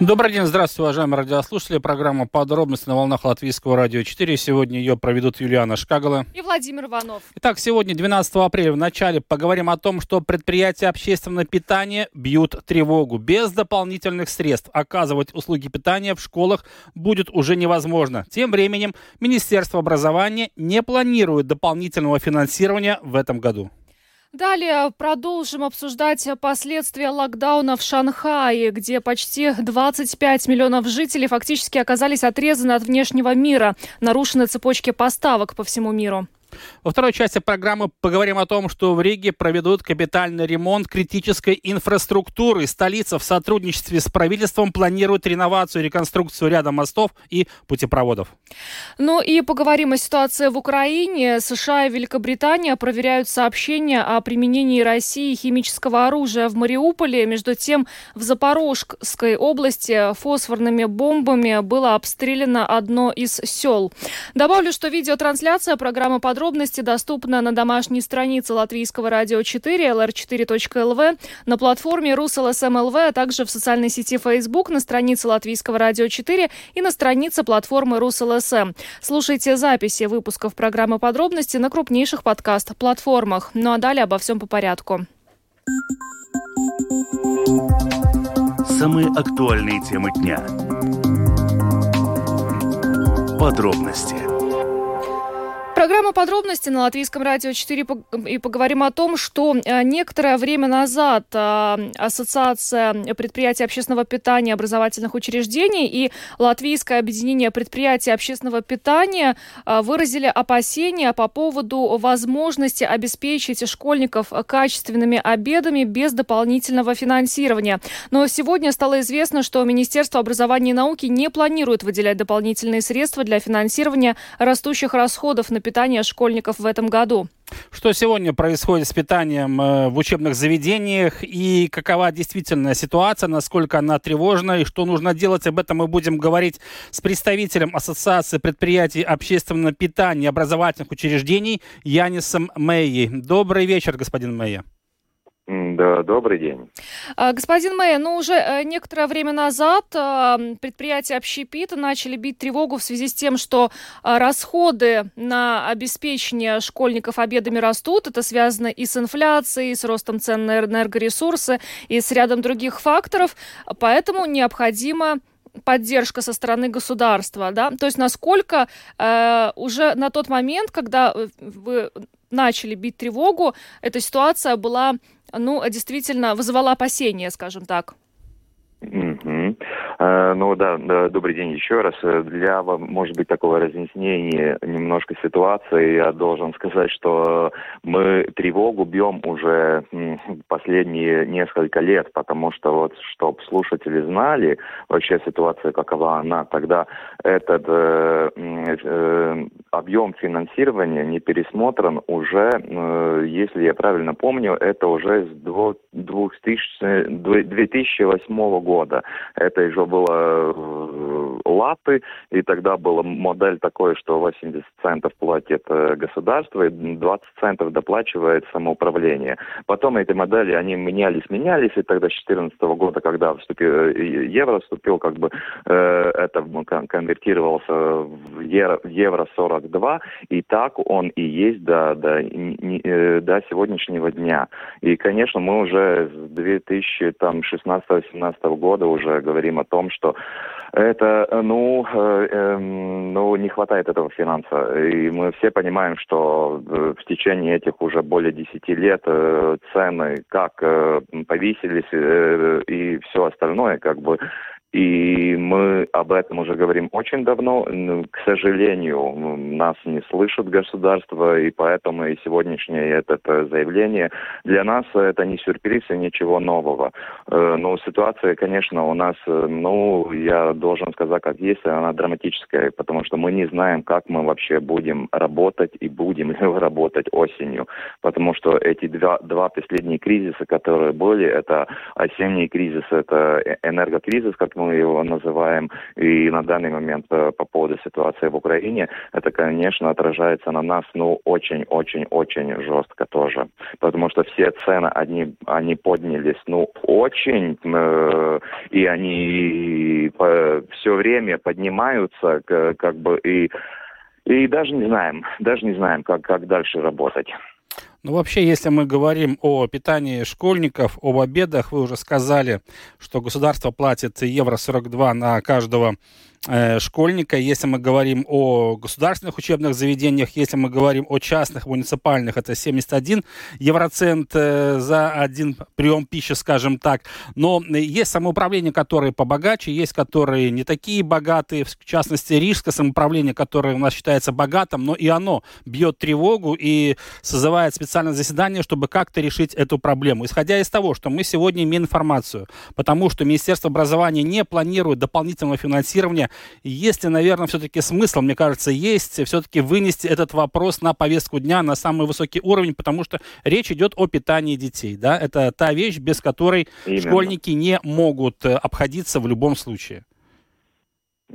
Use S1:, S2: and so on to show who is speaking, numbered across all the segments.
S1: Добрый день, здравствуйте, уважаемые радиослушатели. Программа «Подробности» на волнах Латвийского радио 4. Сегодня ее проведут Юлиана Шкагала
S2: и Владимир Иванов.
S1: Итак, сегодня, 12 апреля, в начале поговорим о том, что предприятия общественного питания бьют тревогу. Без дополнительных средств оказывать услуги питания в школах будет уже невозможно. Тем временем Министерство образования не планирует дополнительного финансирования в этом году.
S2: Далее продолжим обсуждать последствия локдауна в Шанхае, где почти 25 миллионов жителей фактически оказались отрезаны от внешнего мира. Нарушены цепочки поставок по всему миру.
S1: Во второй части программы поговорим о том, что в Риге проведут капитальный ремонт критической инфраструктуры. Столица в сотрудничестве с правительством планирует реновацию и реконструкцию ряда мостов и путепроводов.
S2: Ну и поговорим о ситуации в Украине. США и Великобритания проверяют сообщения о применении России химического оружия в Мариуполе. Между тем, в Запорожской области фосфорными бомбами было обстреляно одно из сел. Добавлю, что видеотрансляция программы «Подробности» Подробности доступны на домашней странице Латвийского радио 4, lr4.lv, на платформе РусЛСМЛВ, а также в социальной сети Facebook, на странице Латвийского радио 4 и на странице платформы РусЛСМ. Слушайте записи выпусков программы «Подробности» на крупнейших подкаст-платформах. Ну а далее обо всем по порядку.
S3: Самые актуальные темы дня. Подробности
S2: Программа подробности на Латвийском радио 4 и поговорим о том, что э, некоторое время назад э, Ассоциация предприятий общественного питания образовательных учреждений и Латвийское объединение предприятий общественного питания э, выразили опасения по поводу возможности обеспечить школьников качественными обедами без дополнительного финансирования. Но сегодня стало известно, что Министерство образования и науки не планирует выделять дополнительные средства для финансирования растущих расходов на питания школьников в этом году.
S1: Что сегодня происходит с питанием э, в учебных заведениях и какова действительная ситуация, насколько она тревожна и что нужно делать, об этом мы будем говорить с представителем Ассоциации предприятий общественного питания и образовательных учреждений Янисом Мэйи. Добрый вечер, господин Мэйя.
S4: Да, добрый день.
S2: А, господин Мэй, ну уже э, некоторое время назад а, предприятия общепита начали бить тревогу в связи с тем, что а, расходы на обеспечение школьников обедами растут. Это связано и с инфляцией, и с ростом цен на энергоресурсы, и с рядом других факторов. Поэтому необходимо поддержка со стороны государства, да, то есть насколько э, уже на тот момент, когда вы начали бить тревогу, эта ситуация была ну, действительно вызывало опасения, скажем так.
S4: Mm-hmm. Ну да, да, добрый день еще раз. Для, может быть, такого разъяснения немножко ситуации, я должен сказать, что мы тревогу бьем уже последние несколько лет, потому что вот, чтобы слушатели знали вообще ситуация какова она, тогда этот э, э, объем финансирования не пересмотрен уже, э, если я правильно помню, это уже с 2000, 2008 года. Это еще было э, латы, и тогда была модель такой, что 80 центов платит э, государство, и 20 центов доплачивает самоуправление. Потом эти модели, они менялись, менялись, и тогда с 2014 года, когда вступил, э, евро вступил, как бы это конвертировался в евро 42, и так он и есть до, до, до сегодняшнего дня. И, конечно, мы уже с 2016-2017 года уже говорим о том, что это, ну, э, э, ну, не хватает этого финанса. И мы все понимаем, что э, в течение этих уже более 10 лет э, цены как э, повесились э, и все остальное, как бы и мы об этом уже говорим очень давно. К сожалению, нас не слышит государство, и поэтому и сегодняшнее это заявление для нас это не сюрприз и ничего нового. Э, но ситуация, конечно, у нас, э, ну, я должен сказать, как есть, она драматическая, потому что мы не знаем, как мы вообще будем работать и будем ли работать осенью. Потому что эти два, два последние кризиса, которые были, это осенний кризис, это э, энергокризис, как мы мы его называем, и на данный момент по поводу ситуации в Украине, это, конечно, отражается на нас, ну, очень-очень-очень жестко тоже. Потому что все цены, они, они поднялись, ну, очень, э, и они по, все время поднимаются, как, как бы, и, и даже не знаем, даже не знаем, как, как дальше работать.
S1: Ну, вообще, если мы говорим о питании школьников, об обедах, вы уже сказали, что государство платит евро 42 на каждого школьника. Если мы говорим о государственных учебных заведениях, если мы говорим о частных, муниципальных, это 71 евроцент э, за один прием пищи, скажем так. Но есть самоуправления, которые побогаче, есть которые не такие богатые, в частности, Рижское самоуправление, которое у нас считается богатым, но и оно бьет тревогу и созывает специальное заседание, чтобы как-то решить эту проблему. Исходя из того, что мы сегодня имеем информацию, потому что Министерство образования не планирует дополнительного финансирования есть ли, наверное, все-таки смысл, мне кажется, есть все-таки вынести этот вопрос на повестку дня на самый высокий уровень, потому что речь идет о питании детей, да, это та вещь, без которой Именно. школьники не могут э, обходиться в любом случае.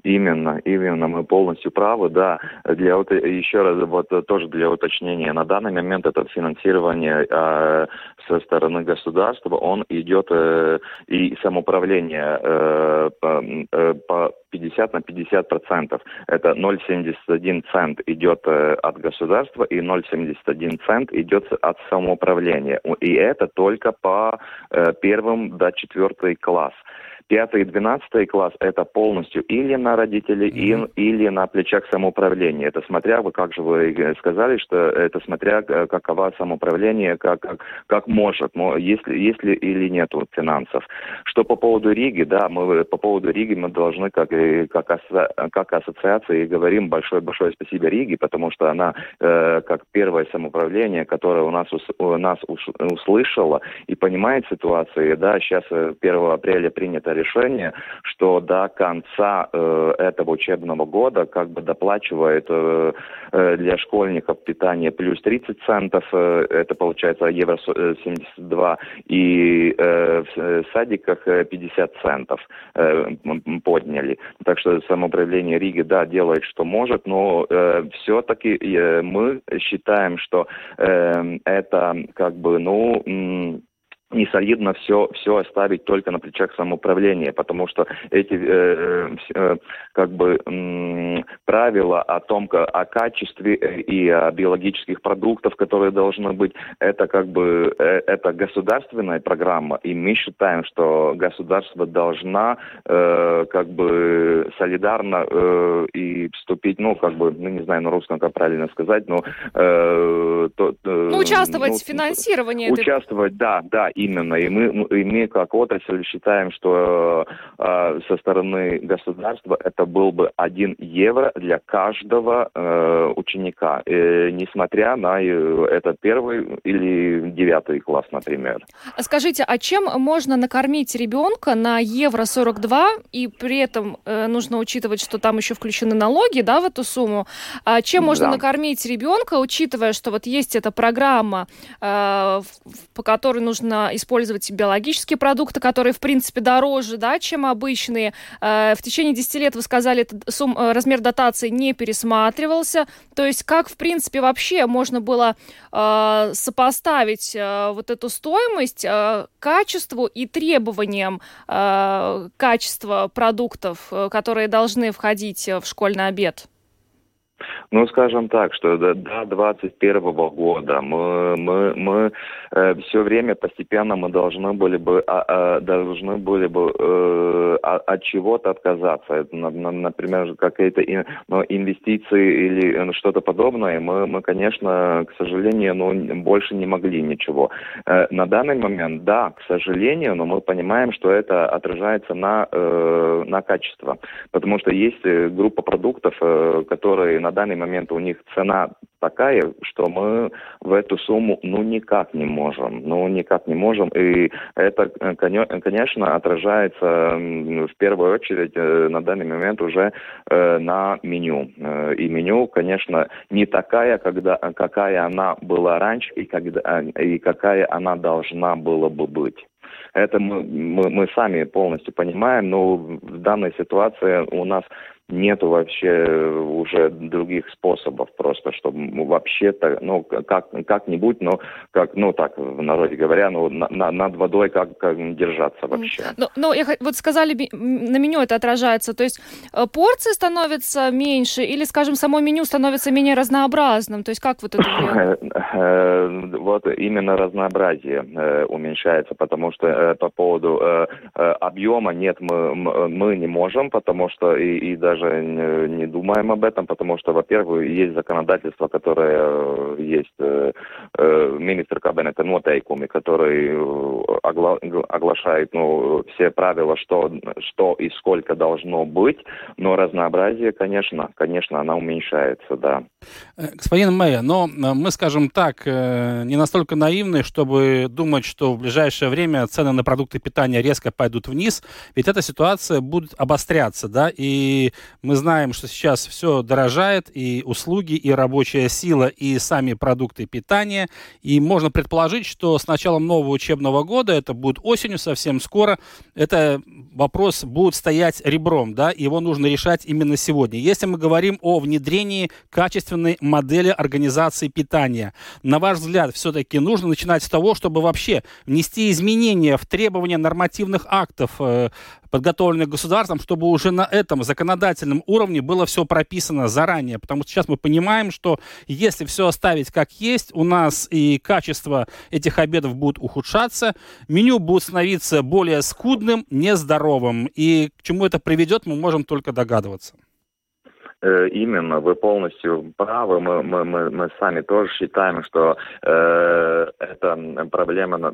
S4: Именно, именно, мы полностью правы, да. Для вот еще раз вот тоже для уточнения, на данный момент это финансирование э, со стороны государства, он идет э, и самоуправление э, по, э, по 50 на 50 процентов. Это 0,71 цент идет э, от государства и 0,71 цент идет от самоуправления. И это только по э, первым до четвертый класс. Пятый и двенадцатый класс – это полностью или на родителей, mm-hmm. или на плечах самоуправления. Это смотря, вы как же вы сказали, что это смотря э, какова самоуправление, как, как, как может, если, если или нет финансов. Что по поводу Риги, да, мы по поводу Риги мы должны как, как, асо, как ассоциация и говорим большое-большое спасибо Риге, потому что она э, как первое самоуправление, которое у нас, у нас услышало и понимает ситуацию, да, сейчас 1 э, апреля принято решение, что до конца э, этого учебного года как бы доплачивает э, э для школьников питание плюс 30 центов, э, это получается евро 72, э, и э, в э, садиках 50 центов э, подняли. Так что самоуправление Риги, да, делает, что может, но э, все-таки э, мы считаем, что э, это как бы, ну, не солидно все, все оставить только на плечах самоуправления, потому что эти э, э, как бы э, правила о том, о качестве и о биологических продуктах, которые должны быть, это как бы э, это государственная программа, и мы считаем, что государство должна э, как бы солидарно э, и вступить, ну как бы, ну не знаю на русском как правильно сказать, но э,
S2: то, э, ну, участвовать ну, в финансировании.
S4: Участвовать, да, да, именно. И мы, и мы как отрасль считаем, что э, со стороны государства это был бы один евро для каждого э, ученика, э, несмотря на э, этот первый или девятый класс, например.
S2: Скажите, а чем можно накормить ребенка на евро 42, и при этом э, нужно учитывать, что там еще включены налоги, да, в эту сумму. А чем можно да. накормить ребенка, учитывая, что вот есть эта программа, э, по которой нужно использовать биологические продукты, которые, в принципе, дороже, да, чем обычные. Э, в течение 10 лет, вы сказали, этот сум, э, размер дотации не пересматривался. То есть как, в принципе, вообще можно было э, сопоставить вот эту стоимость качеству и требованиям качества продуктов, которые должны входить в школьный обед?
S4: Ну, скажем так, что до, до 21 года мы, мы, мы э, все время постепенно мы должны были бы, а, а, должны были бы э, от чего-то отказаться. Это, например, какие-то ну, инвестиции или э, что-то подобное. Мы, мы, конечно, к сожалению, ну, больше не могли ничего. Э, на данный момент, да, к сожалению, но мы понимаем, что это отражается на, э, на качество. Потому что есть э, группа продуктов, э, которые на данный момент у них цена такая, что мы в эту сумму ну никак не можем, ну никак не можем, и это, э, конечно, отражается в первую очередь э, на данный момент уже э, на меню. И меню, конечно, не такая, когда, какая она была раньше и, когда, и какая она должна была бы быть. это мы, мы, мы сами полностью понимаем, но в данной ситуации у нас нету вообще уже других способов просто, чтобы вообще-то, ну, как, как-нибудь, но, как, ну, так, в народе говоря, ну, на, над водой как, как держаться вообще.
S2: Ну, ну, я, вот сказали, на меню это отражается, то есть э, порции становятся меньше или, скажем, само меню становится менее разнообразным, то есть как вот это?
S4: Э, вот именно разнообразие э, уменьшается, потому что по поводу объема нет, мы, мы не можем, потому что и, и даже даже не, думаем об этом, потому что, во-первых, есть законодательство, которое э, есть э, э, министр кабинета нотейкуми, который огла, оглашает ну, все правила, что, что и сколько должно быть, но разнообразие, конечно, конечно, она уменьшается, да.
S1: Господин Мэя, но мы, скажем так, не настолько наивны, чтобы думать, что в ближайшее время цены на продукты питания резко пойдут вниз, ведь эта ситуация будет обостряться, да, и мы знаем, что сейчас все дорожает, и услуги, и рабочая сила, и сами продукты питания. И можно предположить, что с началом нового учебного года, это будет осенью совсем скоро, это вопрос будет стоять ребром, да, его нужно решать именно сегодня. Если мы говорим о внедрении качественной модели организации питания, на ваш взгляд, все-таки нужно начинать с того, чтобы вообще внести изменения в требования нормативных актов, э, подготовленных государством, чтобы уже на этом законодательном уровне было все прописано заранее. Потому что сейчас мы понимаем, что если все оставить как есть, у нас и качество этих обедов будет ухудшаться, меню будет становиться более скудным, нездоровым. И к чему это приведет, мы можем только догадываться.
S4: Э, именно, вы полностью правы. Мы, мы, мы, мы сами тоже считаем, что э, эта проблема,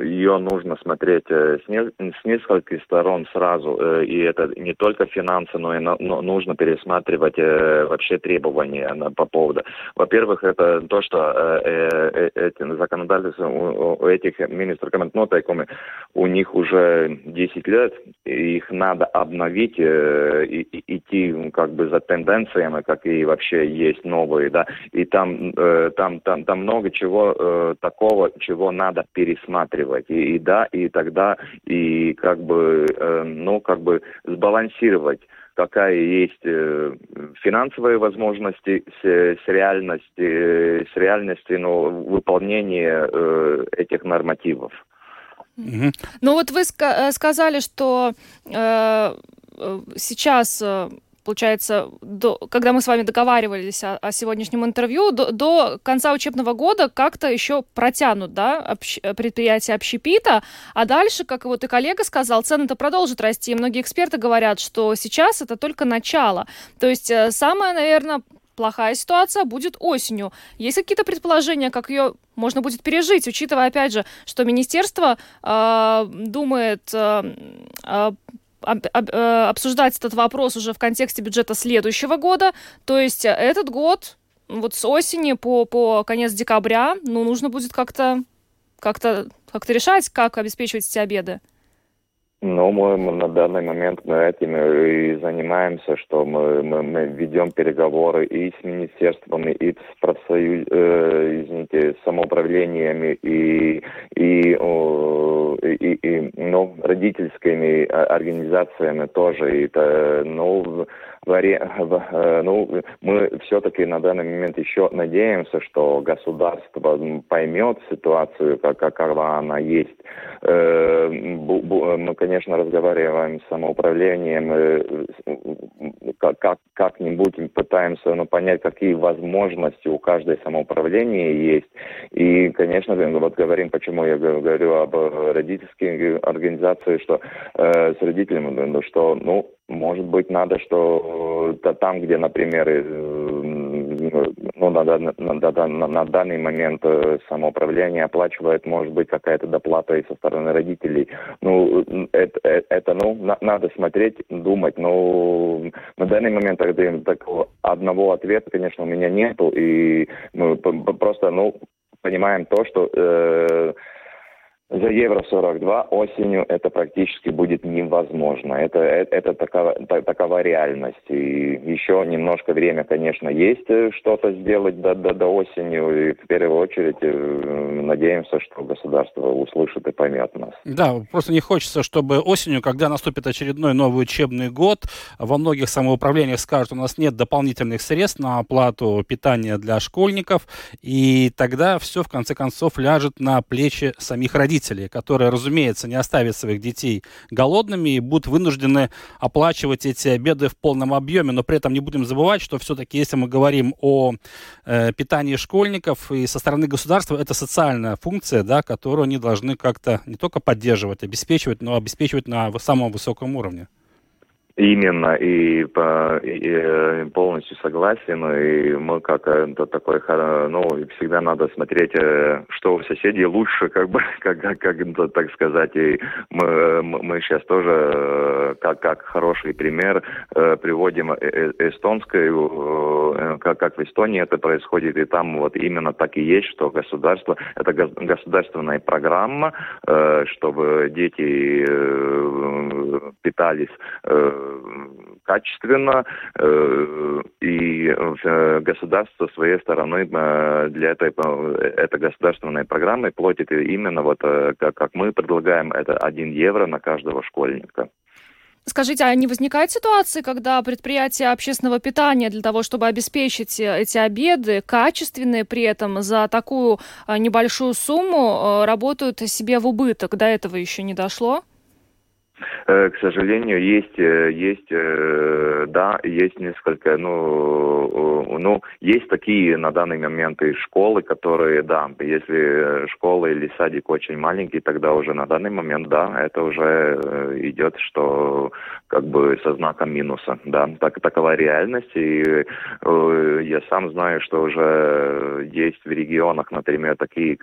S4: ее нужно смотреть э, с, не, с нескольких сторон сразу. Э, и это не только финансы, но и на, но нужно пересматривать э, вообще требования на, по поводу. Во-первых, это то, что э, э, эти законодательства у, у этих министров комментнотайками, у них уже 10 лет, их надо обновить э, и, и идти как бы за тенденцией тенденциями, какие вообще есть новые, да, и там, э, там, там, там много чего э, такого, чего надо пересматривать, и, и да, и тогда, и как бы, э, ну, как бы сбалансировать какая есть э, финансовые возможности с, с реальности, э, с реальностью ну, выполнения э, этих нормативов.
S2: Угу. Ну вот вы ска- сказали, что э, сейчас получается, до, когда мы с вами договаривались о, о сегодняшнем интервью, до, до конца учебного года как-то еще протянут, да, общ, предприятие общепита, а дальше, как вот и коллега сказал, цены-то продолжат расти, и многие эксперты говорят, что сейчас это только начало. То есть э, самое, наверное, плохая ситуация будет осенью. Есть какие-то предположения, как ее можно будет пережить, учитывая, опять же, что министерство э, думает э, э, обсуждать этот вопрос уже в контексте бюджета следующего года. То есть э, этот год, вот с осени по, по конец декабря, ну, нужно будет как-то как-то как-то решать, как обеспечивать эти обеды.
S4: Ну, мы, на данный момент мы этим и занимаемся, что мы, мы, мы ведем переговоры и с министерствами, и с профсоюз, э, извините, самоуправлениями, и, и, о, и, и ну, родительскими организациями тоже. И это, ну, вари... Э, ну, мы все-таки на данный момент еще надеемся, что государство поймет ситуацию, как, какова она есть. Э, мы, конечно, разговариваем с самоуправлением, э, как, как-нибудь пытаемся ну, понять, какие возможности у каждой самоуправления есть. И, конечно, вот говорим, почему я говорю об родительских организациях, что э, с родителями, ну, что, ну, может быть, надо, что э, там, где, например, э, ну, на, на, на, на, на данный момент э, самоуправление оплачивает, может быть, какая-то доплата и со стороны родителей. Ну, это, это ну, на, надо смотреть, думать. Но на данный момент такого одного ответа, конечно, у меня нету. И мы просто, ну, понимаем то, что э, За евро 42 осенью это практически будет невозможно. Это, это, это такова, такова реальность. И еще немножко время, конечно, есть э, что-то сделать до, до, до осени. И в первую очередь э, надеемся, что государство услышит и поймет нас.
S1: Да, просто не хочется, чтобы осенью, когда наступит очередной новый учебный год, во многих самоуправлениях скажут, у нас нет дополнительных средств на оплату питания для школьников, и тогда все в конце концов ляжет на плечи самих родителей родителей, которые, разумеется, не оставят своих детей голодными и будут вынуждены оплачивать эти обеды в полном объеме. Но при этом не будем забывать, что все-таки, если мы говорим о э, питании школьников и со стороны государства, это социальная функция, да, которую они должны как-то не только поддерживать, обеспечивать, но обеспечивать на самом высоком уровне.
S4: Именно, и, и, и э, полностью согласен, и мы как это такой, ну, всегда надо смотреть, э, что у соседей лучше, как бы, как, как, как так сказать, и мы, мы сейчас тоже, э, как, как хороший пример, приводим эстонскую, как, как в Эстонии это происходит, и там вот именно так и есть, что государство, это государственная программа, чтобы дети питались качественно, э, и э, государство своей стороны э, для этой, этой государственной программы платит именно вот как, как мы предлагаем, это 1 евро на каждого школьника.
S2: Скажите, а не возникает ситуации, когда предприятия общественного питания для того, чтобы обеспечить эти обеды, качественные при этом, за такую небольшую сумму работают себе в убыток? До этого еще не дошло?
S4: Э, к сожалению, есть, э, есть, э, да, есть несколько, ну, ну, есть такие на данный момент и школы, которые, да, если школа или садик очень маленький, тогда уже на данный момент, да, это уже идет, что как бы со знаком минуса, да, так, такова реальность, и э, я сам знаю, что уже есть в регионах, например, такие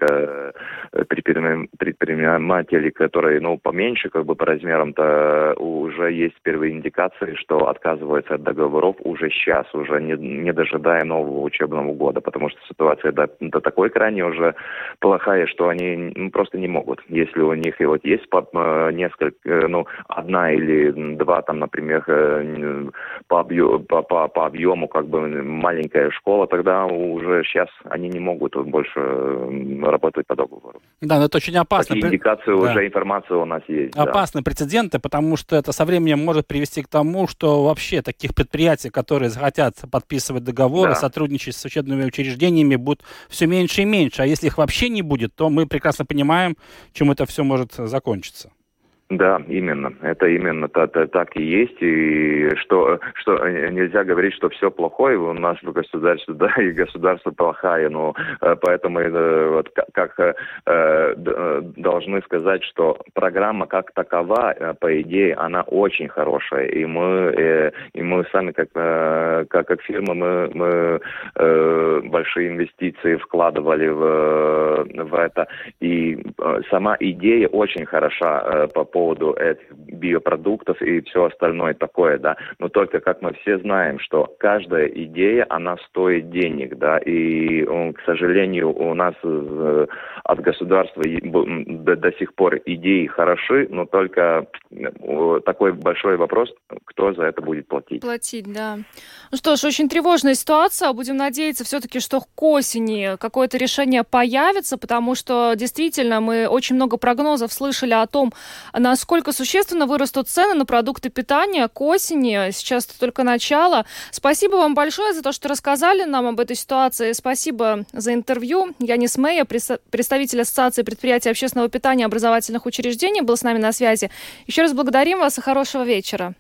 S4: предприниматели, которые, ну, поменьше, как бы по размерам там-то уже есть первые индикации, что отказываются от договоров уже сейчас, уже не, не дожидая нового учебного года, потому что ситуация до, до такой крайне уже плохая, что они ну, просто не могут. Если у них и вот есть по, э, несколько, э, ну, одна или два там, например, э, по, объему, по, по, по объему как бы маленькая школа, тогда уже сейчас они не могут больше работать по договору.
S1: Да, но это очень опасно.
S4: Такие индикации да. уже, информация у нас есть.
S1: Опасный да. прецедент прецеденты, потому что это со временем может привести к тому, что вообще таких предприятий, которые захотят подписывать договоры, да. сотрудничать с учебными учреждениями, будет все меньше и меньше. А если их вообще не будет, то мы прекрасно понимаем, чем это все может закончиться.
S4: Да, именно. Это именно так, так и есть. И что, что нельзя говорить, что все плохое у нас в государстве, да, и государство плохое. Но э, поэтому э, вот, как э, должны сказать, что программа как такова, по идее, она очень хорошая. И мы, и мы сами как, как, как фирма, мы, мы большие инвестиции вкладывали в, в это. И сама идея очень хороша по поводу этих биопродуктов и все остальное такое, да. Но только, как мы все знаем, что каждая идея, она стоит денег, да, и, к сожалению, у нас э, от государства до, до сих пор идеи хороши, но только э, такой большой вопрос, кто за это будет платить.
S2: Платить, да. Ну что ж, очень тревожная ситуация. Будем надеяться все-таки, что к осени какое-то решение появится, потому что действительно мы очень много прогнозов слышали о том, насколько существенно вырастут цены на продукты питания к осени. Сейчас это только начало. Спасибо вам большое за то, что рассказали нам об этой ситуации. Спасибо за интервью. Янис Мэя, представитель Ассоциации предприятий общественного питания образовательных учреждений, был с нами на связи. Еще раз благодарим вас и хорошего вечера.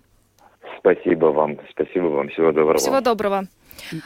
S4: Спасибо вам. Спасибо вам. Всего доброго.
S2: Всего доброго.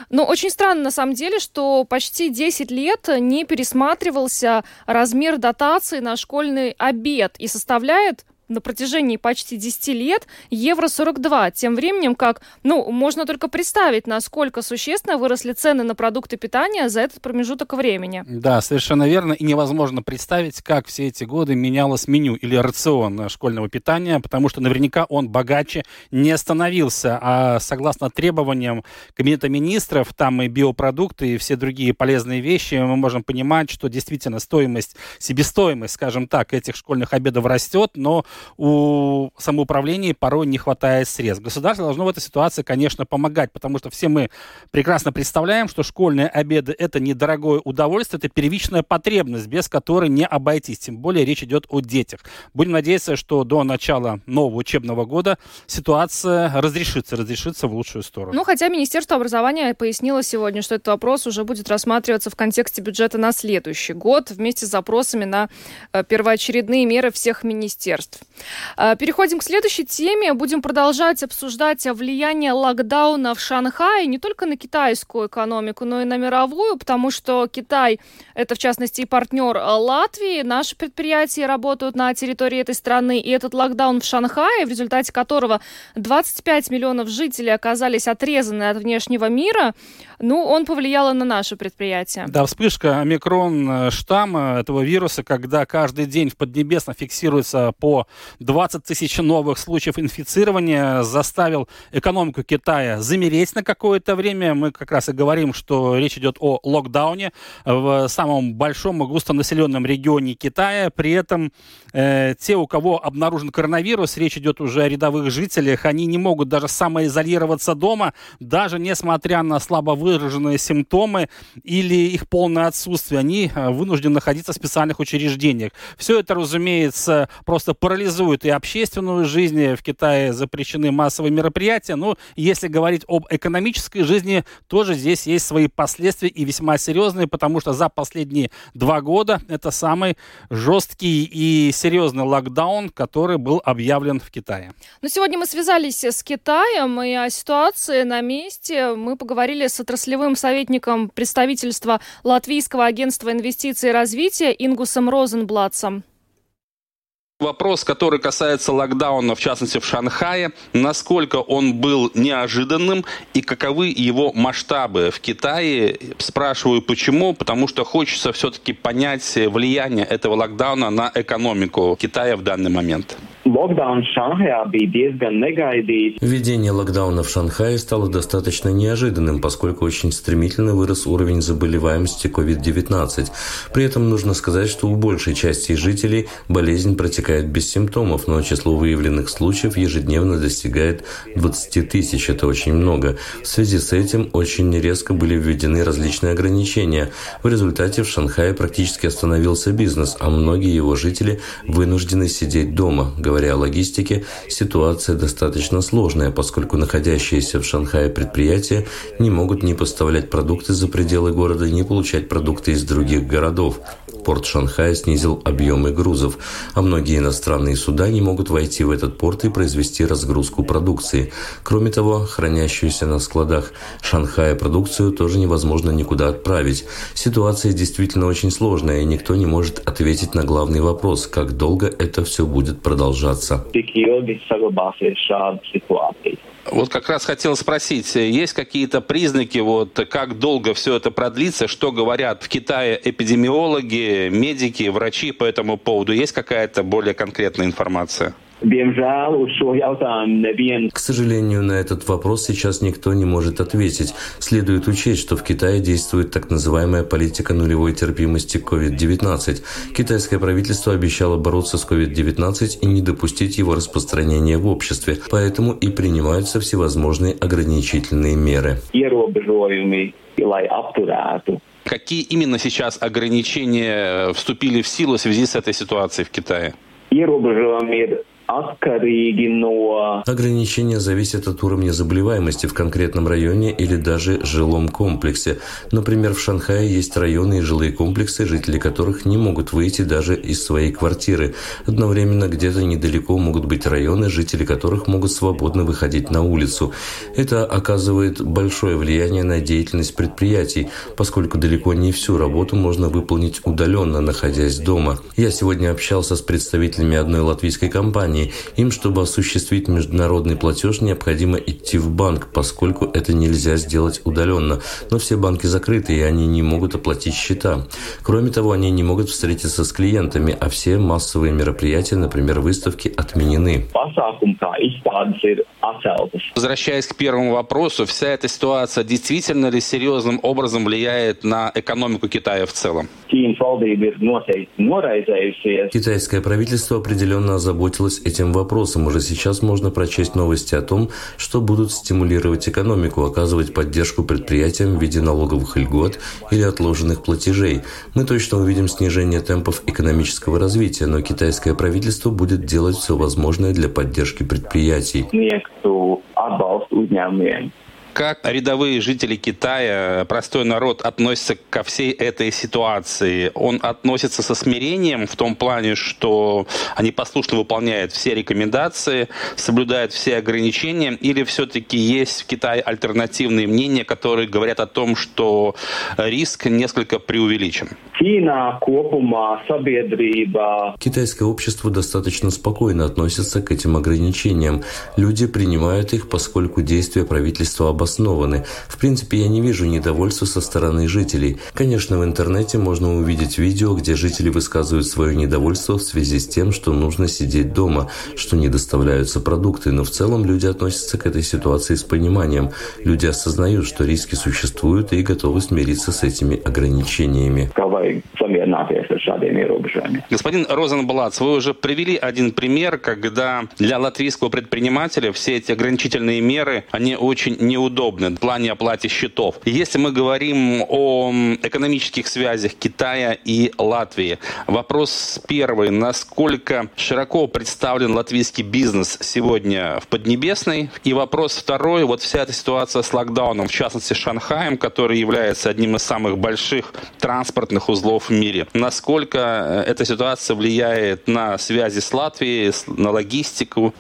S2: Ну, очень странно, на самом деле, что почти 10 лет не пересматривался размер дотации на школьный обед и составляет на протяжении почти 10 лет евро 42. Тем временем, как, ну, можно только представить, насколько существенно выросли цены на продукты питания за этот промежуток времени.
S1: Да, совершенно верно. И невозможно представить, как все эти годы менялось меню или рацион школьного питания, потому что наверняка он богаче не становился. А согласно требованиям Кабинета министров, там и биопродукты, и все другие полезные вещи, мы можем понимать, что действительно стоимость, себестоимость, скажем так, этих школьных обедов растет, но у самоуправления порой не хватает средств. Государство должно в этой ситуации, конечно, помогать, потому что все мы прекрасно представляем, что школьные обеды – это недорогое удовольствие, это первичная потребность, без которой не обойтись. Тем более речь идет о детях. Будем надеяться, что до начала нового учебного года ситуация разрешится, разрешится в лучшую сторону.
S2: Ну, хотя Министерство образования пояснило сегодня, что этот вопрос уже будет рассматриваться в контексте бюджета на следующий год вместе с запросами на э, первоочередные меры всех министерств. Э, переходим к следующей теме. Будем продолжать обсуждать влияние локдауна в Шанхае не только на китайскую экономику, но и на мировую, потому что Китай – это, в частности, и партнер Латвии. Наши предприятия работают на территории этой страны, и этот локдаун в Шанхае, в результате которого 25 миллионов жителей оказались отрезаны от внешнего мира, ну, он повлиял на наши предприятия.
S1: Да, вспышка омикрон э, штамма этого вируса, когда каждый день в Поднебесном фиксируется по 20 тысяч новых случаев инфицирования, заставил экономику Китая замереть на какое-то время. Мы как раз и говорим, что речь идет о локдауне в самом большом и густонаселенном регионе Китая. При этом э, те, у кого обнаружен коронавирус, речь идет уже о рядовых жителях, они не могут даже самоизолироваться дома, даже несмотря на слабо выраженные симптомы или их полное отсутствие, они э, вынуждены находиться в специальных учреждениях. Все это, разумеется, просто парализует и общественную жизнь. В Китае запрещены массовые мероприятия. Но если говорить об экономической жизни, тоже здесь есть свои последствия и весьма серьезные, потому что за последние два года это самый жесткий и серьезный локдаун, который был объявлен в Китае.
S2: Но сегодня мы связались с Китаем и о ситуации на месте. Мы поговорили с отраслевым советником представительства Латвийского агентства инвестиций и развития Ингусом Розенблатцем.
S5: Вопрос, который касается локдауна, в частности в Шанхае, насколько он был неожиданным и каковы его масштабы в Китае. Спрашиваю почему, потому что хочется все-таки понять влияние этого локдауна на экономику Китая в данный момент.
S6: Введение локдауна в Шанхае стало достаточно неожиданным, поскольку очень стремительно вырос уровень заболеваемости COVID-19. При этом нужно сказать, что у большей части жителей болезнь протекает без симптомов, но число выявленных случаев ежедневно достигает 20 тысяч. Это очень много. В связи с этим очень резко были введены различные ограничения. В результате в Шанхае практически остановился бизнес, а многие его жители вынуждены сидеть дома, говоря о логистике, ситуация достаточно сложная, поскольку находящиеся в Шанхае предприятия не могут ни поставлять продукты за пределы города, ни получать продукты из других городов. Порт Шанхая снизил объемы грузов, а многие иностранные суда не могут войти в этот порт и произвести разгрузку продукции. Кроме того, хранящуюся на складах Шанхая продукцию тоже невозможно никуда отправить. Ситуация действительно очень сложная, и никто не может ответить на главный вопрос, как долго это все будет продолжаться.
S5: Вот как раз хотел спросить, есть какие-то признаки, вот как долго все это продлится, что говорят в Китае эпидемиологи, медики, врачи по этому поводу? Есть какая-то более конкретная информация?
S6: К сожалению, на этот вопрос сейчас никто не может ответить. Следует учесть, что в Китае действует так называемая политика нулевой терпимости к COVID-19. Китайское правительство обещало бороться с COVID-19 и не допустить его распространения в обществе, поэтому и принимаются всевозможные ограничительные меры.
S5: Какие именно сейчас ограничения вступили в силу в связи с этой ситуацией в Китае?
S6: Ограничения зависят от уровня заболеваемости в конкретном районе или даже жилом комплексе. Например, в Шанхае есть районы и жилые комплексы, жители которых не могут выйти даже из своей квартиры. Одновременно где-то недалеко могут быть районы, жители которых могут свободно выходить на улицу. Это оказывает большое влияние на деятельность предприятий, поскольку далеко не всю работу можно выполнить удаленно, находясь дома. Я сегодня общался с представителями одной латвийской компании, приложении. Им, чтобы осуществить международный платеж, необходимо идти в банк, поскольку это нельзя сделать удаленно. Но все банки закрыты, и они не могут оплатить счета. Кроме того, они не могут встретиться с клиентами, а все массовые мероприятия, например, выставки, отменены.
S5: Возвращаясь к первому вопросу, вся эта ситуация действительно ли серьезным образом влияет на экономику Китая в целом?
S6: Китайское правительство определенно озаботилось этим вопросом. Уже сейчас можно прочесть новости о том, что будут стимулировать экономику, оказывать поддержку предприятиям в виде налоговых льгот или отложенных платежей. Мы точно увидим снижение темпов экономического развития, но китайское правительство будет делать все возможное для поддержки предприятий
S5: как рядовые жители Китая, простой народ относится ко всей этой ситуации? Он относится со смирением в том плане, что они послушно выполняют все рекомендации, соблюдают все ограничения, или все-таки есть в Китае альтернативные мнения, которые говорят о том, что риск несколько преувеличен?
S6: Китайское общество достаточно спокойно относится к этим ограничениям. Люди принимают их, поскольку действия правительства обоснованы. В принципе, я не вижу недовольства со стороны жителей. Конечно, в интернете можно увидеть видео, где жители высказывают свое недовольство в связи с тем, что нужно сидеть дома, что не доставляются продукты, но в целом люди относятся к этой ситуации с пониманием. Люди осознают, что риски существуют и готовы смириться с этими ограничениями.
S5: Господин Розенблат, вы уже привели один пример, когда для латвийского предпринимателя все эти ограничительные меры, они очень неудобны удобны в плане оплаты счетов. Если мы говорим о экономических связях Китая и Латвии, вопрос первый. Насколько широко представлен латвийский бизнес сегодня в Поднебесной? И вопрос второй. Вот вся эта ситуация с локдауном, в частности Шанхаем, который является одним из самых больших транспортных узлов в мире. Насколько э, эта ситуация влияет на связи с Латвией, на логистику?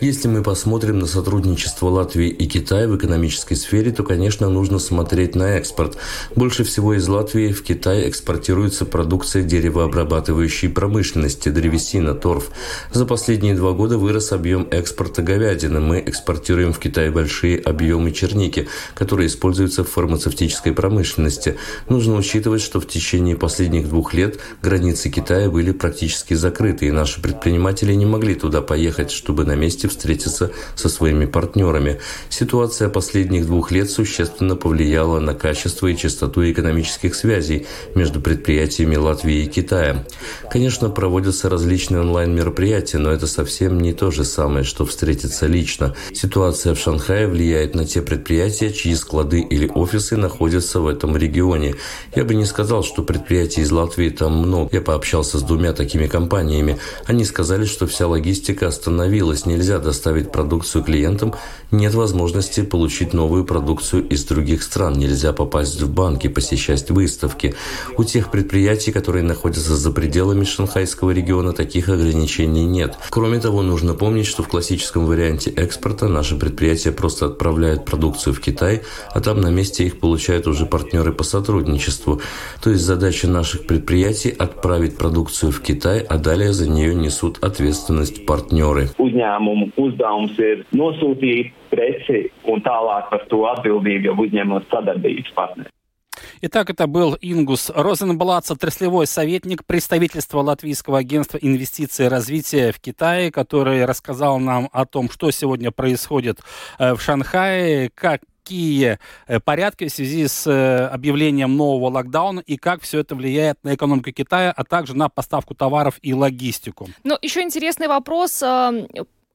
S6: Если мы посмотрим на сотрудничество Латвии и Китая в экономической сфере, то, конечно, нужно смотреть на экспорт. Больше всего из Латвии в Китай экспортируется продукция деревообрабатывающей промышленности, древесина, торф. За последние два года вырос объем экспорта говядины. Мы экспортируем в Китай большие объемы черники, которые используются в фармацевтической промышленности. Нужно учитывать, что в течение последних двух лет границы Китая были практически закрыты, и наши предприниматели не могли туда поехать, чтобы на месте встретиться встретиться со своими партнерами. Ситуация последних двух лет существенно повлияла на качество и частоту экономических связей между предприятиями Латвии и Китая. Конечно, проводятся различные онлайн-мероприятия, но это совсем не то же самое, что встретиться лично. Ситуация в Шанхае влияет на те предприятия, чьи склады или офисы находятся в этом регионе. Я бы не сказал, что предприятий из Латвии там много. Я пообщался с двумя такими компаниями. Они сказали, что вся логистика остановилась, нельзя доставить доставить продукцию клиентам, нет возможности получить новую продукцию из других стран. Нельзя попасть в банки, посещать выставки. У тех предприятий, которые находятся за пределами шанхайского региона, таких ограничений нет. Кроме того, нужно помнить, что в классическом варианте экспорта наши предприятия просто отправляют продукцию в Китай, а там на месте их получают уже партнеры по сотрудничеству. То есть задача наших предприятий – отправить продукцию в Китай, а далее за нее несут ответственность партнеры
S7: uzdevums ir nosūtīt preci un tālāk par to atbildību jau uzņemot sadarbības partneri.
S1: Итак, это был Ингус Розенблат, отраслевой советник представительства Латвийского агентства инвестиций и развития в Китае, который рассказал нам о том, что сегодня происходит э, в Шанхае, как какие э, порядки в связи с э, объявлением нового локдауна и как все это влияет на экономику Китая, а также на поставку товаров и логистику.
S2: Ну, еще интересный вопрос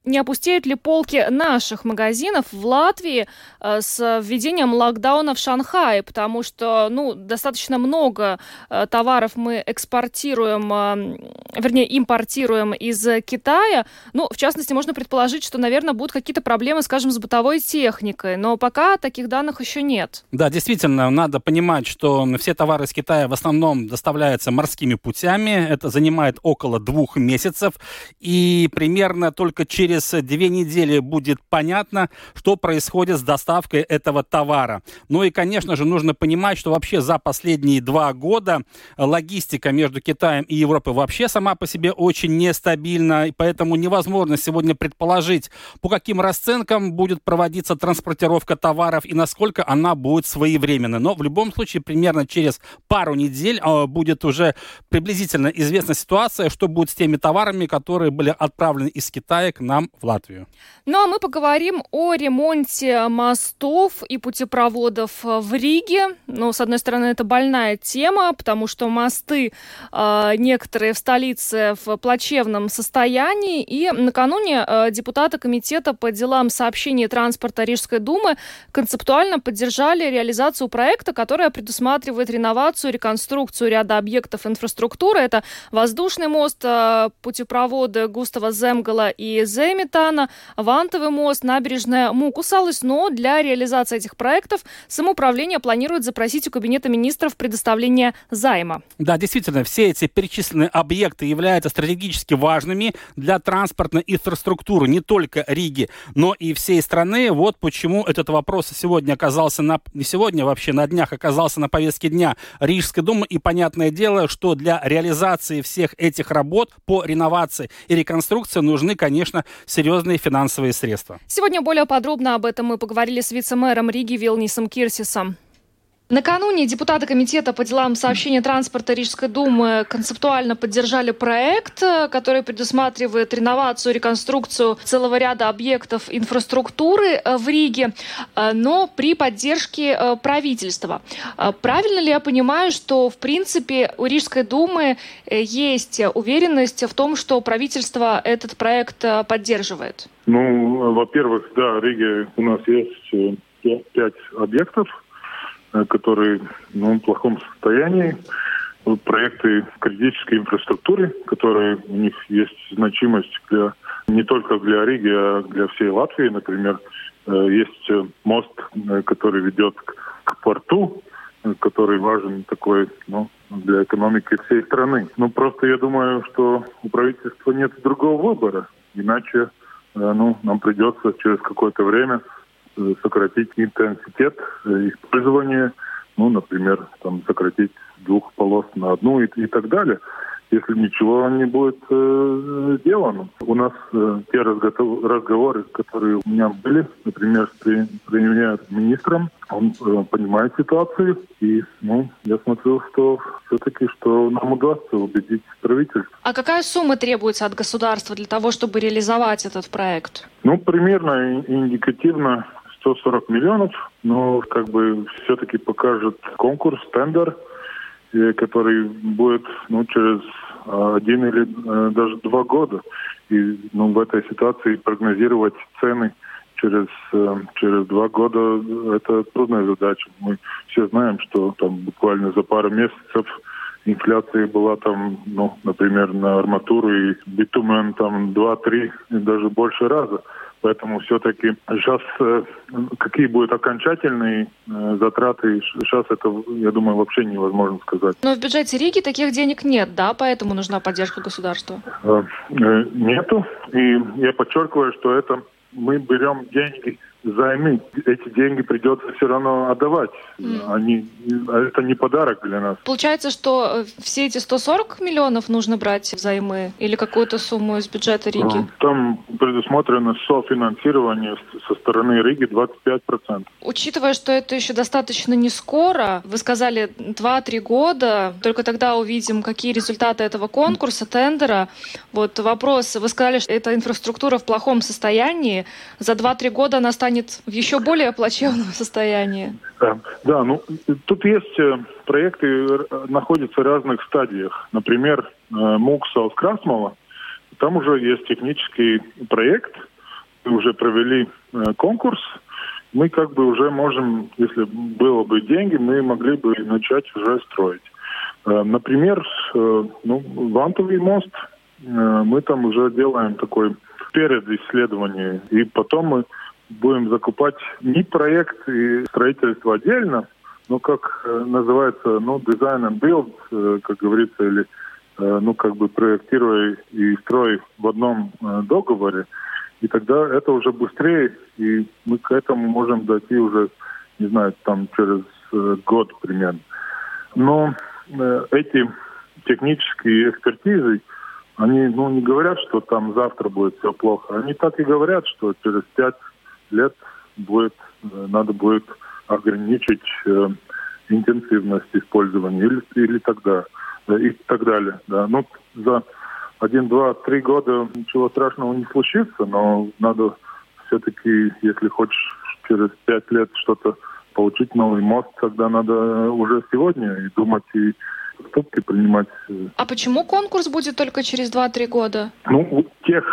S2: не опустеют ли полки наших магазинов в Латвии э, с введением локдауна в Шанхае, потому что, ну, достаточно много э, товаров мы экспортируем, э, вернее, импортируем из Китая. Ну, в частности, можно предположить, что, наверное, будут какие-то проблемы, скажем, с бытовой техникой, но пока таких данных еще нет.
S1: Да, действительно, надо понимать, что все товары из Китая в основном доставляются морскими путями. Это занимает около двух месяцев, и примерно только через через две недели будет понятно, что происходит с доставкой этого товара. Ну и, конечно же, нужно понимать, что вообще за последние два года логистика между Китаем и Европой вообще сама по себе очень нестабильна, и поэтому невозможно сегодня предположить, по каким расценкам будет проводиться транспортировка товаров и насколько она будет своевременной. Но в любом случае, примерно через пару недель э, будет уже приблизительно известна ситуация, что будет с теми товарами, которые были отправлены из Китая к нам в Латвию.
S2: Ну а мы поговорим о ремонте мостов и путепроводов в Риге. Ну, с одной стороны, это больная тема, потому что мосты э, некоторые в столице в плачевном состоянии. И накануне э, депутаты Комитета по делам сообщения и транспорта Рижской думы концептуально поддержали реализацию проекта, которая предусматривает реновацию, реконструкцию ряда объектов инфраструктуры. Это воздушный мост, э, путепроводы Густава Земгала и Земитана, Вантовый мост, набережная Мукусалыс. Но для реализации этих проектов самоуправление планирует запросить у Кабинета министров предоставление займа.
S1: Да, действительно, все эти перечисленные объекты являются стратегически важными для транспортной инфраструктуры не только Риги, но и всей страны. Вот почему этот вопрос сегодня оказался на... Не сегодня, вообще на днях оказался на повестке дня Рижской думы. И понятное дело, что для реализации всех этих работ по реновации и реконструкции нужны, конечно, серьезные финансовые средства.
S2: Сегодня более подробно об этом мы поговорили с вице-мэром Риги Вилнисом Кирсисом. Накануне депутаты Комитета по делам сообщения транспорта Рижской думы концептуально поддержали проект, который предусматривает реновацию, реконструкцию целого ряда объектов инфраструктуры э, в Риге, э, но при поддержке э, правительства. Правильно ли я понимаю, что в принципе у Рижской думы есть уверенность в том, что правительство этот проект поддерживает?
S8: Ну, во-первых, да, в Риге у нас есть пять объектов, Э, которые ну, в плохом состоянии. Проекты критической инфраструктуры, которые у них есть значимость для не только для Риги, а для всей Латвии. Например, э, есть э, мост, который ведет к порту, который важен такой ну, для экономики всей страны. Ну, просто я думаю, что у правительства нет другого выбора. Иначе ну, нам придется через какое-то время сократить интенситет использования, ну, например, там, сократить двух полос на одну и, и так далее если ничего не будет э, сделано. У нас э, те разговоры, которые у меня были, например, с премьер-министром, он э, понимает ситуацию, и ну, я смотрю, что все-таки, что нам удастся убедить правительство.
S2: А какая сумма требуется от государства для того, чтобы реализовать этот проект?
S8: Ну, примерно индикативно 140 миллионов, но как бы все-таки покажет конкурс, тендер, который будет ну, через а, один или э, даже два года. И ну, в этой ситуации прогнозировать цены через, э, через два года это трудная задача. Мы все знаем, что там буквально за пару месяцев инфляция была там, ну, например, на арматуру и битумен там 2-3 и даже больше раза. Поэтому все-таки сейчас э, какие будут окончательные э, затраты, сейчас это, я думаю, вообще невозможно сказать.
S2: Но в бюджете Риги таких денег нет, да? Поэтому нужна поддержка государства?
S8: Э, нету. И я подчеркиваю, что это мы берем деньги займы. Эти деньги придется все равно отдавать. Mm. Они, это не подарок для нас.
S2: Получается, что э, все эти 140 миллионов нужно брать взаймы или какую-то сумму из бюджета Риги? Э,
S8: там предусмотрено софинансирование со стороны Риги 25%.
S2: Учитывая, что это еще достаточно не скоро, вы сказали 2-3 года, только тогда увидим, какие результаты этого конкурса, тендера. Вот вопрос, вы сказали, что эта инфраструктура в плохом состоянии. За 2-3 года она станет станет в еще более плачевном состоянии.
S8: Да, да ну тут есть э, проекты, э, находятся в разных стадиях. Например, э, МУКСа с Красмова, там уже есть технический проект, мы уже провели конкурс, мы как бы уже можем, если было бы деньги, мы могли бы начать уже строить. Например, ну, Вантовый мост, мы там уже делаем такой перед исследованием, и потом мы будем закупать не проект и строительство отдельно, но как э, называется, ну, design and build, э, как говорится, или э, ну, как бы проектируя и строя в одном договоре. и тогда это уже быстрее, и мы к этому можем дойти уже, не знаю, там через год примерно. Но эти технические экспертизы, они ну, не говорят, что там завтра будет все плохо. Они так и говорят, что через пять лет будет, э, надо будет ограничить э, интенсивность использования или, или тогда да, и так далее. Да. Ну, за один, два, три года ничего страшного не случится, но надо все-таки, если хочешь через пять лет что-то получить новый мост, тогда надо уже сегодня и думать и поступки принимать.
S2: А почему конкурс будет только через 2-3 года?
S8: Ну, у тех,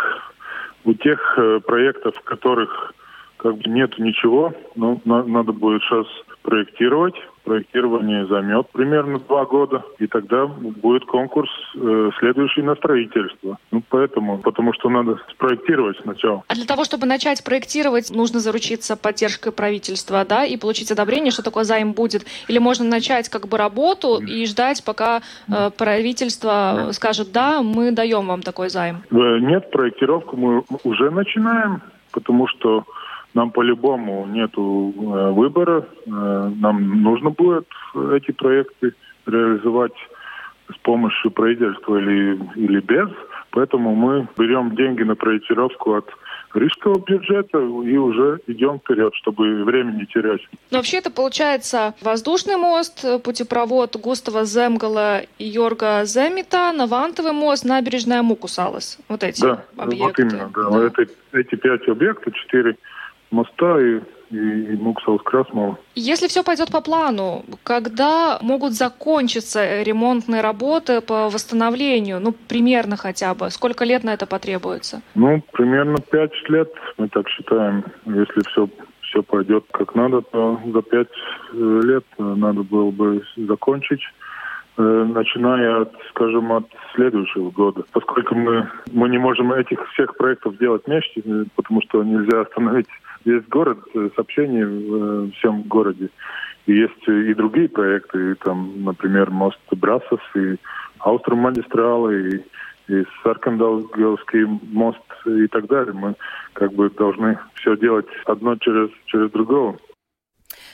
S8: у тех э, проектов, в которых как бы нет ничего, ну, на, надо будет сейчас проектировать. Проектирование займет примерно два года, и тогда будет конкурс э, следующий на строительство. Ну, поэтому, потому что надо спроектировать сначала.
S2: А для того, чтобы начать проектировать, нужно заручиться поддержкой правительства, да, и получить одобрение, что такое займ будет? Или можно начать как бы работу и ждать, пока э, правительство скажет, да, мы даем вам такой займ?
S8: Э, нет, проектировку мы уже начинаем, потому что нам по-любому нет э, выбора. Э, нам нужно будет эти проекты реализовать с помощью правительства или, или без. Поэтому мы берем деньги на проектировку от рижского бюджета и уже идем вперед, чтобы время не терять.
S2: Но вообще это получается воздушный мост, путепровод Густава Земгала и Йорга Земита, Навантовый мост, набережная Мукусалас. Вот эти
S8: да,
S2: объекты.
S8: Вот именно, да. да. Это, эти пять объектов, четыре моста и, и Муксаус Красмова.
S2: Если все пойдет по плану, когда могут закончиться ремонтные работы по восстановлению? Ну, примерно хотя бы. Сколько лет на это потребуется?
S8: Ну, примерно пять лет, мы так считаем. Если все все пойдет как надо, то за пять э, лет надо было бы закончить э, начиная от, скажем, от следующего года. Поскольку мы, мы не можем этих всех проектов делать вместе, э, потому что нельзя остановить весь город, э, сообщение в э, всем городе. И есть и другие проекты, и там, например, мост Брасов, и Аустромагистрала, и, и Саркандалский мост и так далее. Мы как бы должны все делать одно через, через другого.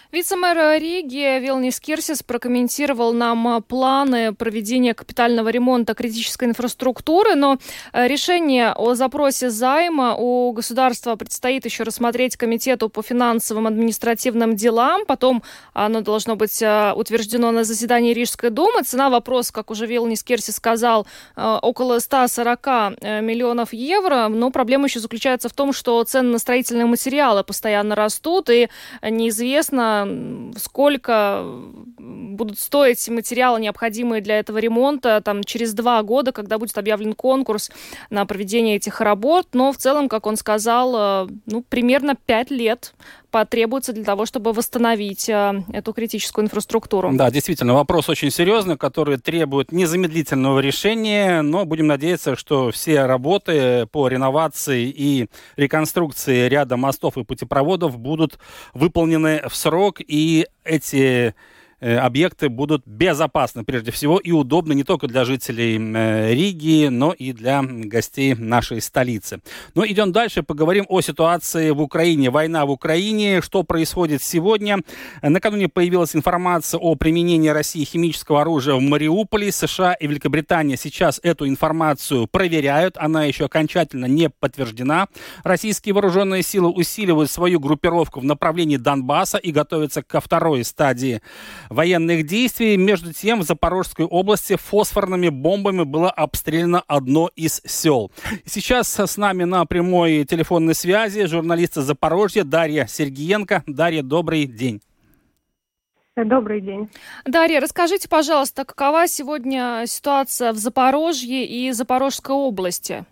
S2: Вице-мэр Риги Вилнис Кирсис прокомментировал нам планы проведения капитального ремонта критической инфраструктуры, но э, решение о запросе займа у государства предстоит еще рассмотреть Комитету по финансовым административным делам, потом оно должно быть э, утверждено на заседании Рижской думы. Цена вопроса, как уже Вилнис Кирсис сказал, э, около 140 миллионов евро, но проблема еще заключается в том, что цены на строительные материалы постоянно растут, и неизвестно, сколько будут стоить материалы, необходимые для этого ремонта, там, через два года, когда будет объявлен конкурс на проведение этих работ. Но в целом, как он сказал, э, ну, примерно пять лет потребуется для того, чтобы восстановить э, эту критическую инфраструктуру.
S1: Да, действительно, вопрос очень серьезный, который требует незамедлительного решения, но будем надеяться, что все работы по реновации и реконструкции ряда мостов и путепроводов будут выполнены в срок, и эти объекты будут безопасны прежде всего и удобны не только для жителей э, Риги, но и для гостей нашей столицы. Но идем дальше, поговорим о ситуации в Украине. Война в Украине, что происходит сегодня. Накануне появилась информация о применении России химического оружия в Мариуполе. США и Великобритания сейчас эту информацию проверяют. Она еще окончательно не подтверждена. Российские вооруженные силы усиливают свою группировку в направлении Донбасса и готовятся ко второй стадии военных действий. Между тем, в Запорожской области фосфорными бомбами было обстреляно одно из сел. Сейчас с нами на прямой телефонной связи журналист из Запорожья Дарья Сергиенко. Дарья, добрый день.
S9: Добрый день.
S2: Дарья, расскажите, пожалуйста, какова сегодня ситуация в Запорожье и Запорожской области?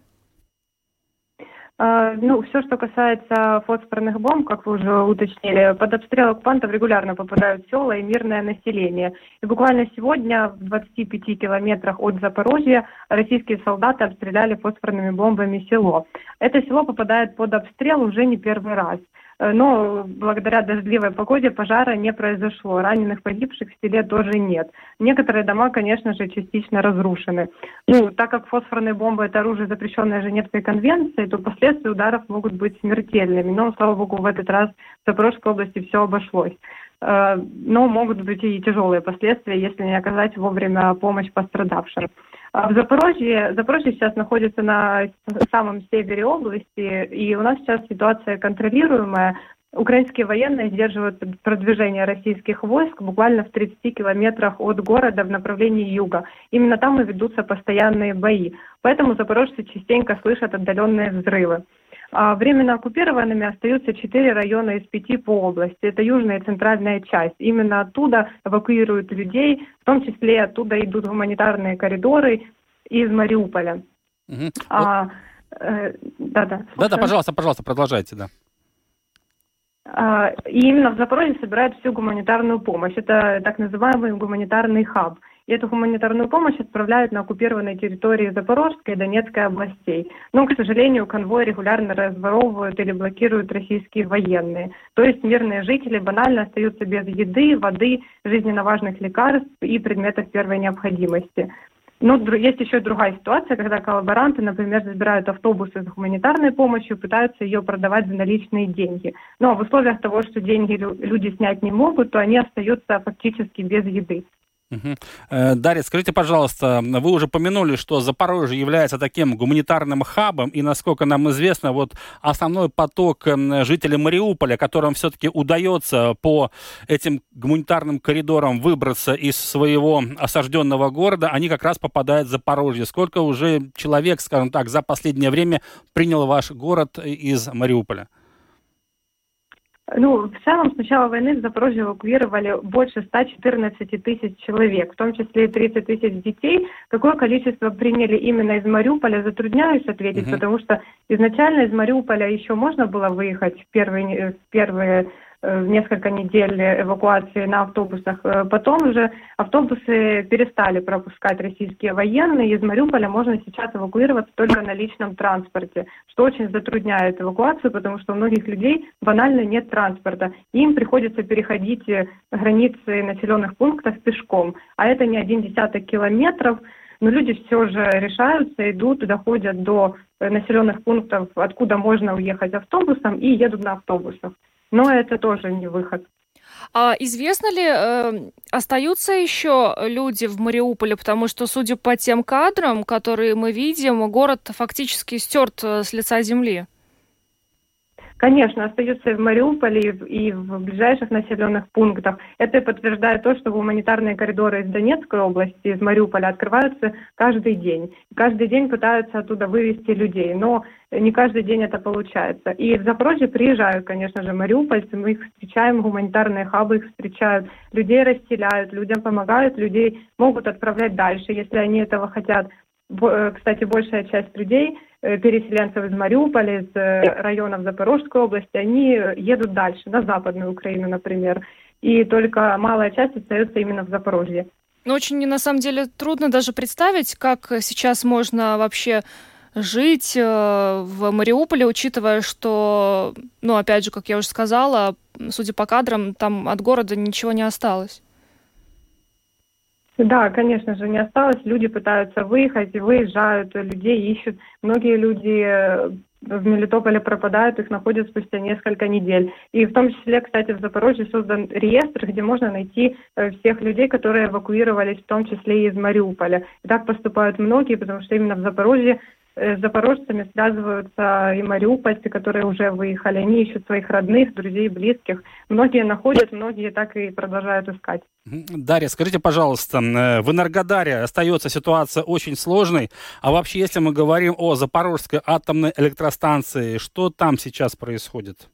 S9: А, ну, все, что касается фосфорных бомб, как вы уже уточнили, под обстрел оккупантов регулярно попадают села и мирное население. И буквально сегодня в 25 километрах от Запорожья российские солдаты обстреляли фосфорными бомбами село. Это село попадает под обстрел уже не первый раз. Э, но благодаря дождливой погоде пожара не произошло. Раненых погибших в селе тоже нет. Некоторые дома, конечно же, частично разрушены. Ну, так как фосфорные бомбы – это оружие, запрещенное Женевской конвенцией, то последствия ударов могут быть смертельными. Но, слава богу, в этот раз в Запорожской области все обошлось. Э, но могут быть и тяжелые последствия, если не оказать вовремя помощь пострадавшим. А в Запорожье, Запорожье сейчас находится на самом севере области, и у нас сейчас ситуация контролируемая. Украинские военные сдерживают продвижение российских войск буквально в 30 километрах от города в направлении юга. Именно там и ведутся постоянные бои. Поэтому запорожцы частенько слышат отдаленные взрывы. А временно оккупированными остаются четыре района из пяти по области. Это южная и центральная часть. Именно оттуда эвакуируют людей, в том числе оттуда идут гуманитарные коридоры из Мариуполя.
S1: Угу. А, э, да, да. Да, да, пожалуйста, пожалуйста, продолжайте, да.
S9: А, и именно в Запорожье собирают всю гуманитарную помощь. Это так называемый гуманитарный хаб. И эту гуманитарную помощь отправляют на оккупированные территории Запорожской и Донецкой областей. Но, к сожалению, конвой регулярно разворовывают или блокируют российские военные. То есть мирные жители банально остаются без еды, воды, жизненно важных лекарств и предметов первой необходимости. Но есть еще другая ситуация, когда коллаборанты, например, забирают автобусы с гуманитарной помощью, пытаются ее продавать за наличные деньги. Но в условиях того, что деньги люди снять не могут, то они остаются фактически без еды.
S1: Угу. Дарья, скажите, пожалуйста, вы уже помянули, что Запорожье является таким гуманитарным хабом, и, насколько нам известно, вот основной поток жителей Мариуполя, которым все-таки удается по этим гуманитарным коридорам выбраться из своего осажденного города, они как раз попадают в Запорожье. Сколько уже человек, скажем так, за последнее время принял ваш город из Мариуполя?
S9: Ну, в целом, с начала войны в Запорожье эвакуировали больше 114 тысяч человек, в том числе и 30 тысяч детей. Какое количество приняли именно из Мариуполя, затрудняюсь ответить, угу. потому что изначально из Мариуполя еще можно было выехать в первые, в первые Э, несколько недель эвакуации на автобусах. Э, потом уже автобусы перестали пропускать российские военные. Из Мариуполя можно сейчас эвакуироваться только на личном транспорте, что очень затрудняет эвакуацию, потому что у многих людей банально нет транспорта. Им приходится переходить э, границы населенных пунктов пешком, а это не один десяток километров. Но люди все же решаются, идут, доходят до населенных пунктов, откуда можно уехать автобусом, и едут на автобусах. Но это тоже не выход.
S2: А известно ли, э, остаются еще люди в Мариуполе, потому что, судя по тем кадрам, которые мы видим, город фактически стерт э, с лица земли?
S9: Конечно, остаются и в Мариуполе, и в ближайших населенных пунктах. Это подтверждает то, что гуманитарные коридоры из Донецкой области, из Мариуполя открываются каждый день. Каждый день пытаются оттуда вывести людей, но не каждый день это получается. И в Запорожье приезжают, конечно же, мариупольцы, мы их встречаем, гуманитарные хабы их встречают, людей расселяют, людям помогают, людей могут отправлять дальше, если они этого хотят. Э, кстати, большая часть людей, переселенцев из Мариуполя, из э, районов Запорожской области, они едут дальше, на Западную Украину, например. И только малая часть остается именно в Запорожье.
S2: Ну, очень, на самом деле, трудно даже представить, как сейчас можно вообще жить в Мариуполе, учитывая, что, ну, опять же, как я уже сказала, судя по кадрам, там от города ничего не осталось.
S9: Да, конечно же, не осталось. Люди пытаются выехать, выезжают, людей ищут. Многие люди э, в Мелитополе пропадают, их находят спустя несколько недель. И в том числе, кстати, в Запорожье создан реестр, где можно найти э, всех людей, которые эвакуировались, в том числе и из Мариуполя. И так поступают многие, потому что именно в Запорожье с запорожцами связываются и мариупольцы, которые уже выехали. Они ищут своих родных, друзей, близких. Многие находят, многие так и продолжают искать.
S1: Дарья, скажите, пожалуйста, э, в Энергодаре остается ситуация очень сложной. А вообще, если мы говорим о Запорожской атомной электростанции, что там сейчас происходит?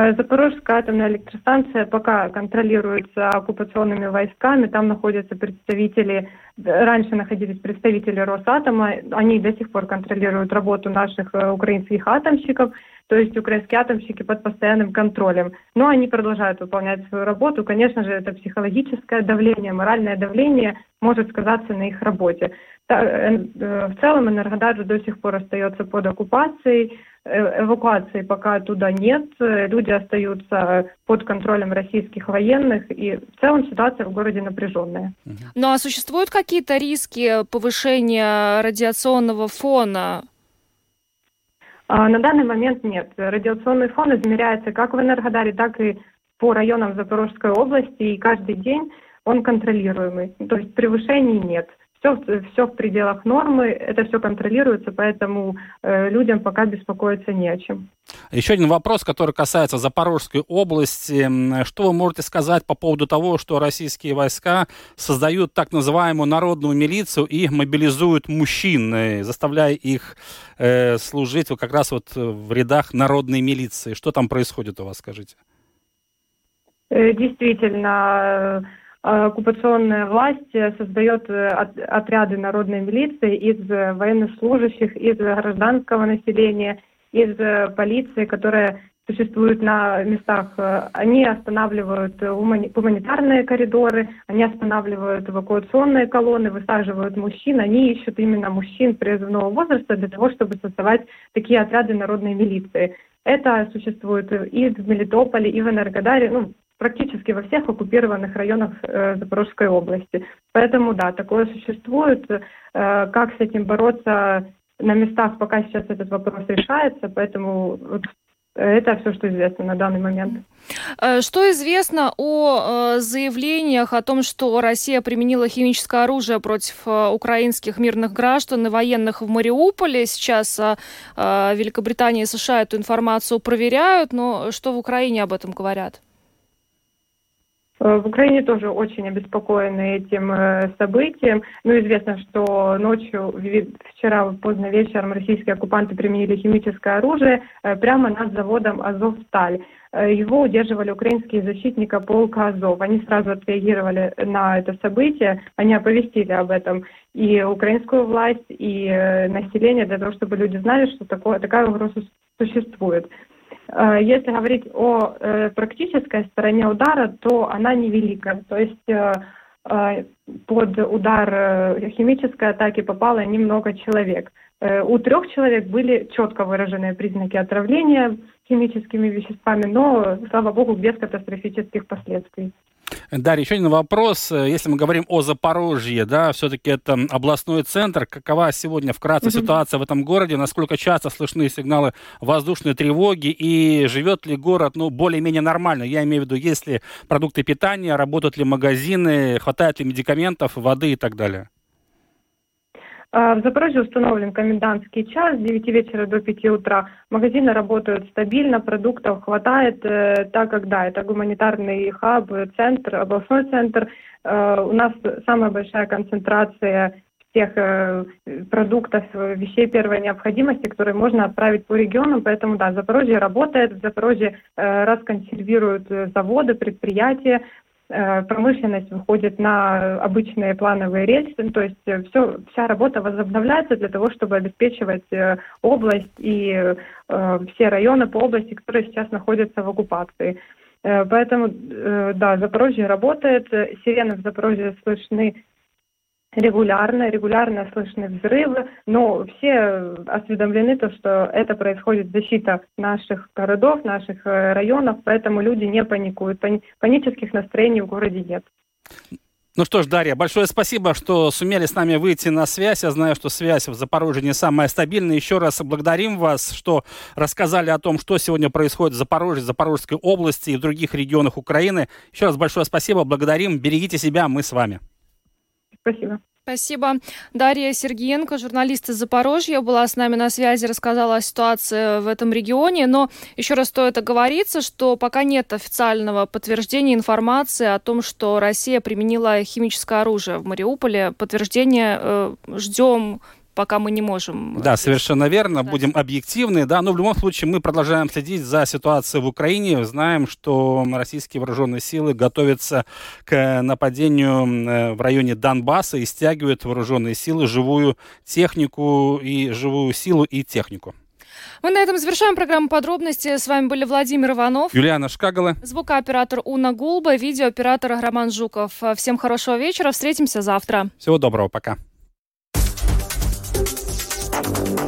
S9: Э, Запорожская атомная электростанция пока контролируется оккупационными войсками. Там находятся представители, раньше находились представители Росатома. Они до сих пор контролируют работу наших э, украинских атомщиков. То есть украинские атомщики под постоянным контролем. Но они продолжают выполнять свою работу. Конечно же, это психологическое давление, моральное давление может сказаться на их работе. В целом Энергодар до сих пор остается под оккупацией. э, эвакуации пока оттуда нет. Люди остаются под контролем российских военных, и в целом ситуация в городе напряженная.
S2: Ну а существуют какие-то риски повышения радиационного фона
S9: а, на данный момент нет. Радиационный фон измеряется как в Энергодаре, так и по районам Запорожской области, и каждый день он контролируемый. То есть превышений нет. Все, все в пределах нормы, это все контролируется, поэтому э, людям пока беспокоиться не о чем.
S1: Еще один вопрос, который касается Запорожской области. Что вы можете сказать по поводу того, что российские войска создают так называемую народную милицию и мобилизуют мужчин, э, заставляя их э, служить как раз вот в рядах народной милиции? Что там происходит у вас, скажите?
S9: Э, действительно, оккупационная власть создает э, отряды народной милиции из военнослужащих, из гражданского населения, из э, полиции, которая существует на местах. Они останавливают гуманитарные коридоры, они останавливают эвакуационные колонны, высаживают мужчин. Они ищут именно мужчин призывного возраста для того, чтобы создавать такие отряды народной милиции. Это существует и в Мелитополе, и в Энергодаре, ну, практически во всех оккупированных районах э, Запорожской области. Поэтому да, такое существует. Э, как с этим бороться на местах, пока сейчас этот вопрос решается, поэтому вот это все, что известно на данный момент.
S2: Э, что известно о э, заявлениях о том, что Россия применила химическое оружие против э, украинских мирных граждан и военных в Мариуполе? Сейчас Великобритания и США эту информацию проверяют, но что в Украине об этом говорят?
S9: Э, в Украине тоже очень обеспокоены этим э, событием. Ну, известно, что ночью, вчера поздно вечером российские оккупанты применили химическое оружие э, прямо над заводом «Азовсталь». Его удерживали украинские защитники полка Азов. Они сразу отреагировали на это событие, они оповестили об этом и украинскую власть, и население, для того, чтобы люди знали, что такое, такая угроза существует. Э, если говорить о э, практической стороне удара, то она невелика. То есть э, под удар химической атаки попало немного человек. У трех человек были четко выраженные признаки отравления химическими веществами, но, слава богу, без катастрофических последствий.
S1: Дарья, еще один вопрос. Если мы говорим о Запорожье, да, все-таки это областной центр. Какова сегодня вкратце mm-hmm. ситуация в этом городе? Насколько часто слышны сигналы воздушной тревоги? И живет ли город, ну, более-менее нормально? Я имею в виду, есть ли продукты питания, работают ли магазины, хватает ли медикаментов, воды и так далее?
S9: А, в Запорожье установлен комендантский час с 9 вечера до 5 утра. Магазины работают стабильно, продуктов хватает, э, так как, да, это гуманитарный хаб, центр, областной центр. Э, у нас самая большая концентрация тех э, продуктов, вещей первой необходимости, которые можно отправить по регионам. Поэтому, да, Запорожье работает, в Запорожье расконсервируют заводы, предприятия, промышленность выходит на обычные плановые рельсы, то есть э, все, вся работа возобновляется для того, чтобы обеспечивать э, область и э, все районы по области, которые сейчас находятся в оккупации. Э, поэтому, э, да, Запорожье работает, сирены в Запорожье слышны регулярно, регулярно слышны взрывы, но все осведомлены, то, что это происходит защита наших городов, наших э, районов, поэтому люди не паникуют. Панических настроений в городе нет.
S1: Ну что ж, Дарья, большое спасибо, что сумели с нами выйти на связь. Я знаю, что связь в Запорожье не самая стабильная. Еще раз благодарим вас, что рассказали о том, что сегодня происходит в Запорожье, Запорожской области и в других регионах Украины. Еще раз большое спасибо, благодарим. Берегите себя, мы с вами.
S9: Спасибо.
S2: Спасибо. Дарья Сергеенко, журналист из Запорожья, была с нами на связи, рассказала о ситуации в этом регионе. Но еще раз стоит оговориться, что пока нет официального подтверждения информации о том, что Россия применила химическое оружие в Мариуполе. Подтверждение э, ждем пока мы не можем.
S1: Да, совершенно верно. Сказать. Будем объективны, да. Но в любом случае мы продолжаем следить за ситуацией в Украине. Знаем, что российские вооруженные силы готовятся к нападению э, в районе Донбасса и стягивают вооруженные силы, живую технику и живую силу и технику.
S2: Мы на этом завершаем программу подробности. С вами были Владимир Иванов,
S1: Юлиана Шкагала,
S2: звукооператор Уна Гулба, видеооператор Роман Жуков. Всем хорошего вечера. Встретимся завтра.
S1: Всего доброго. Пока.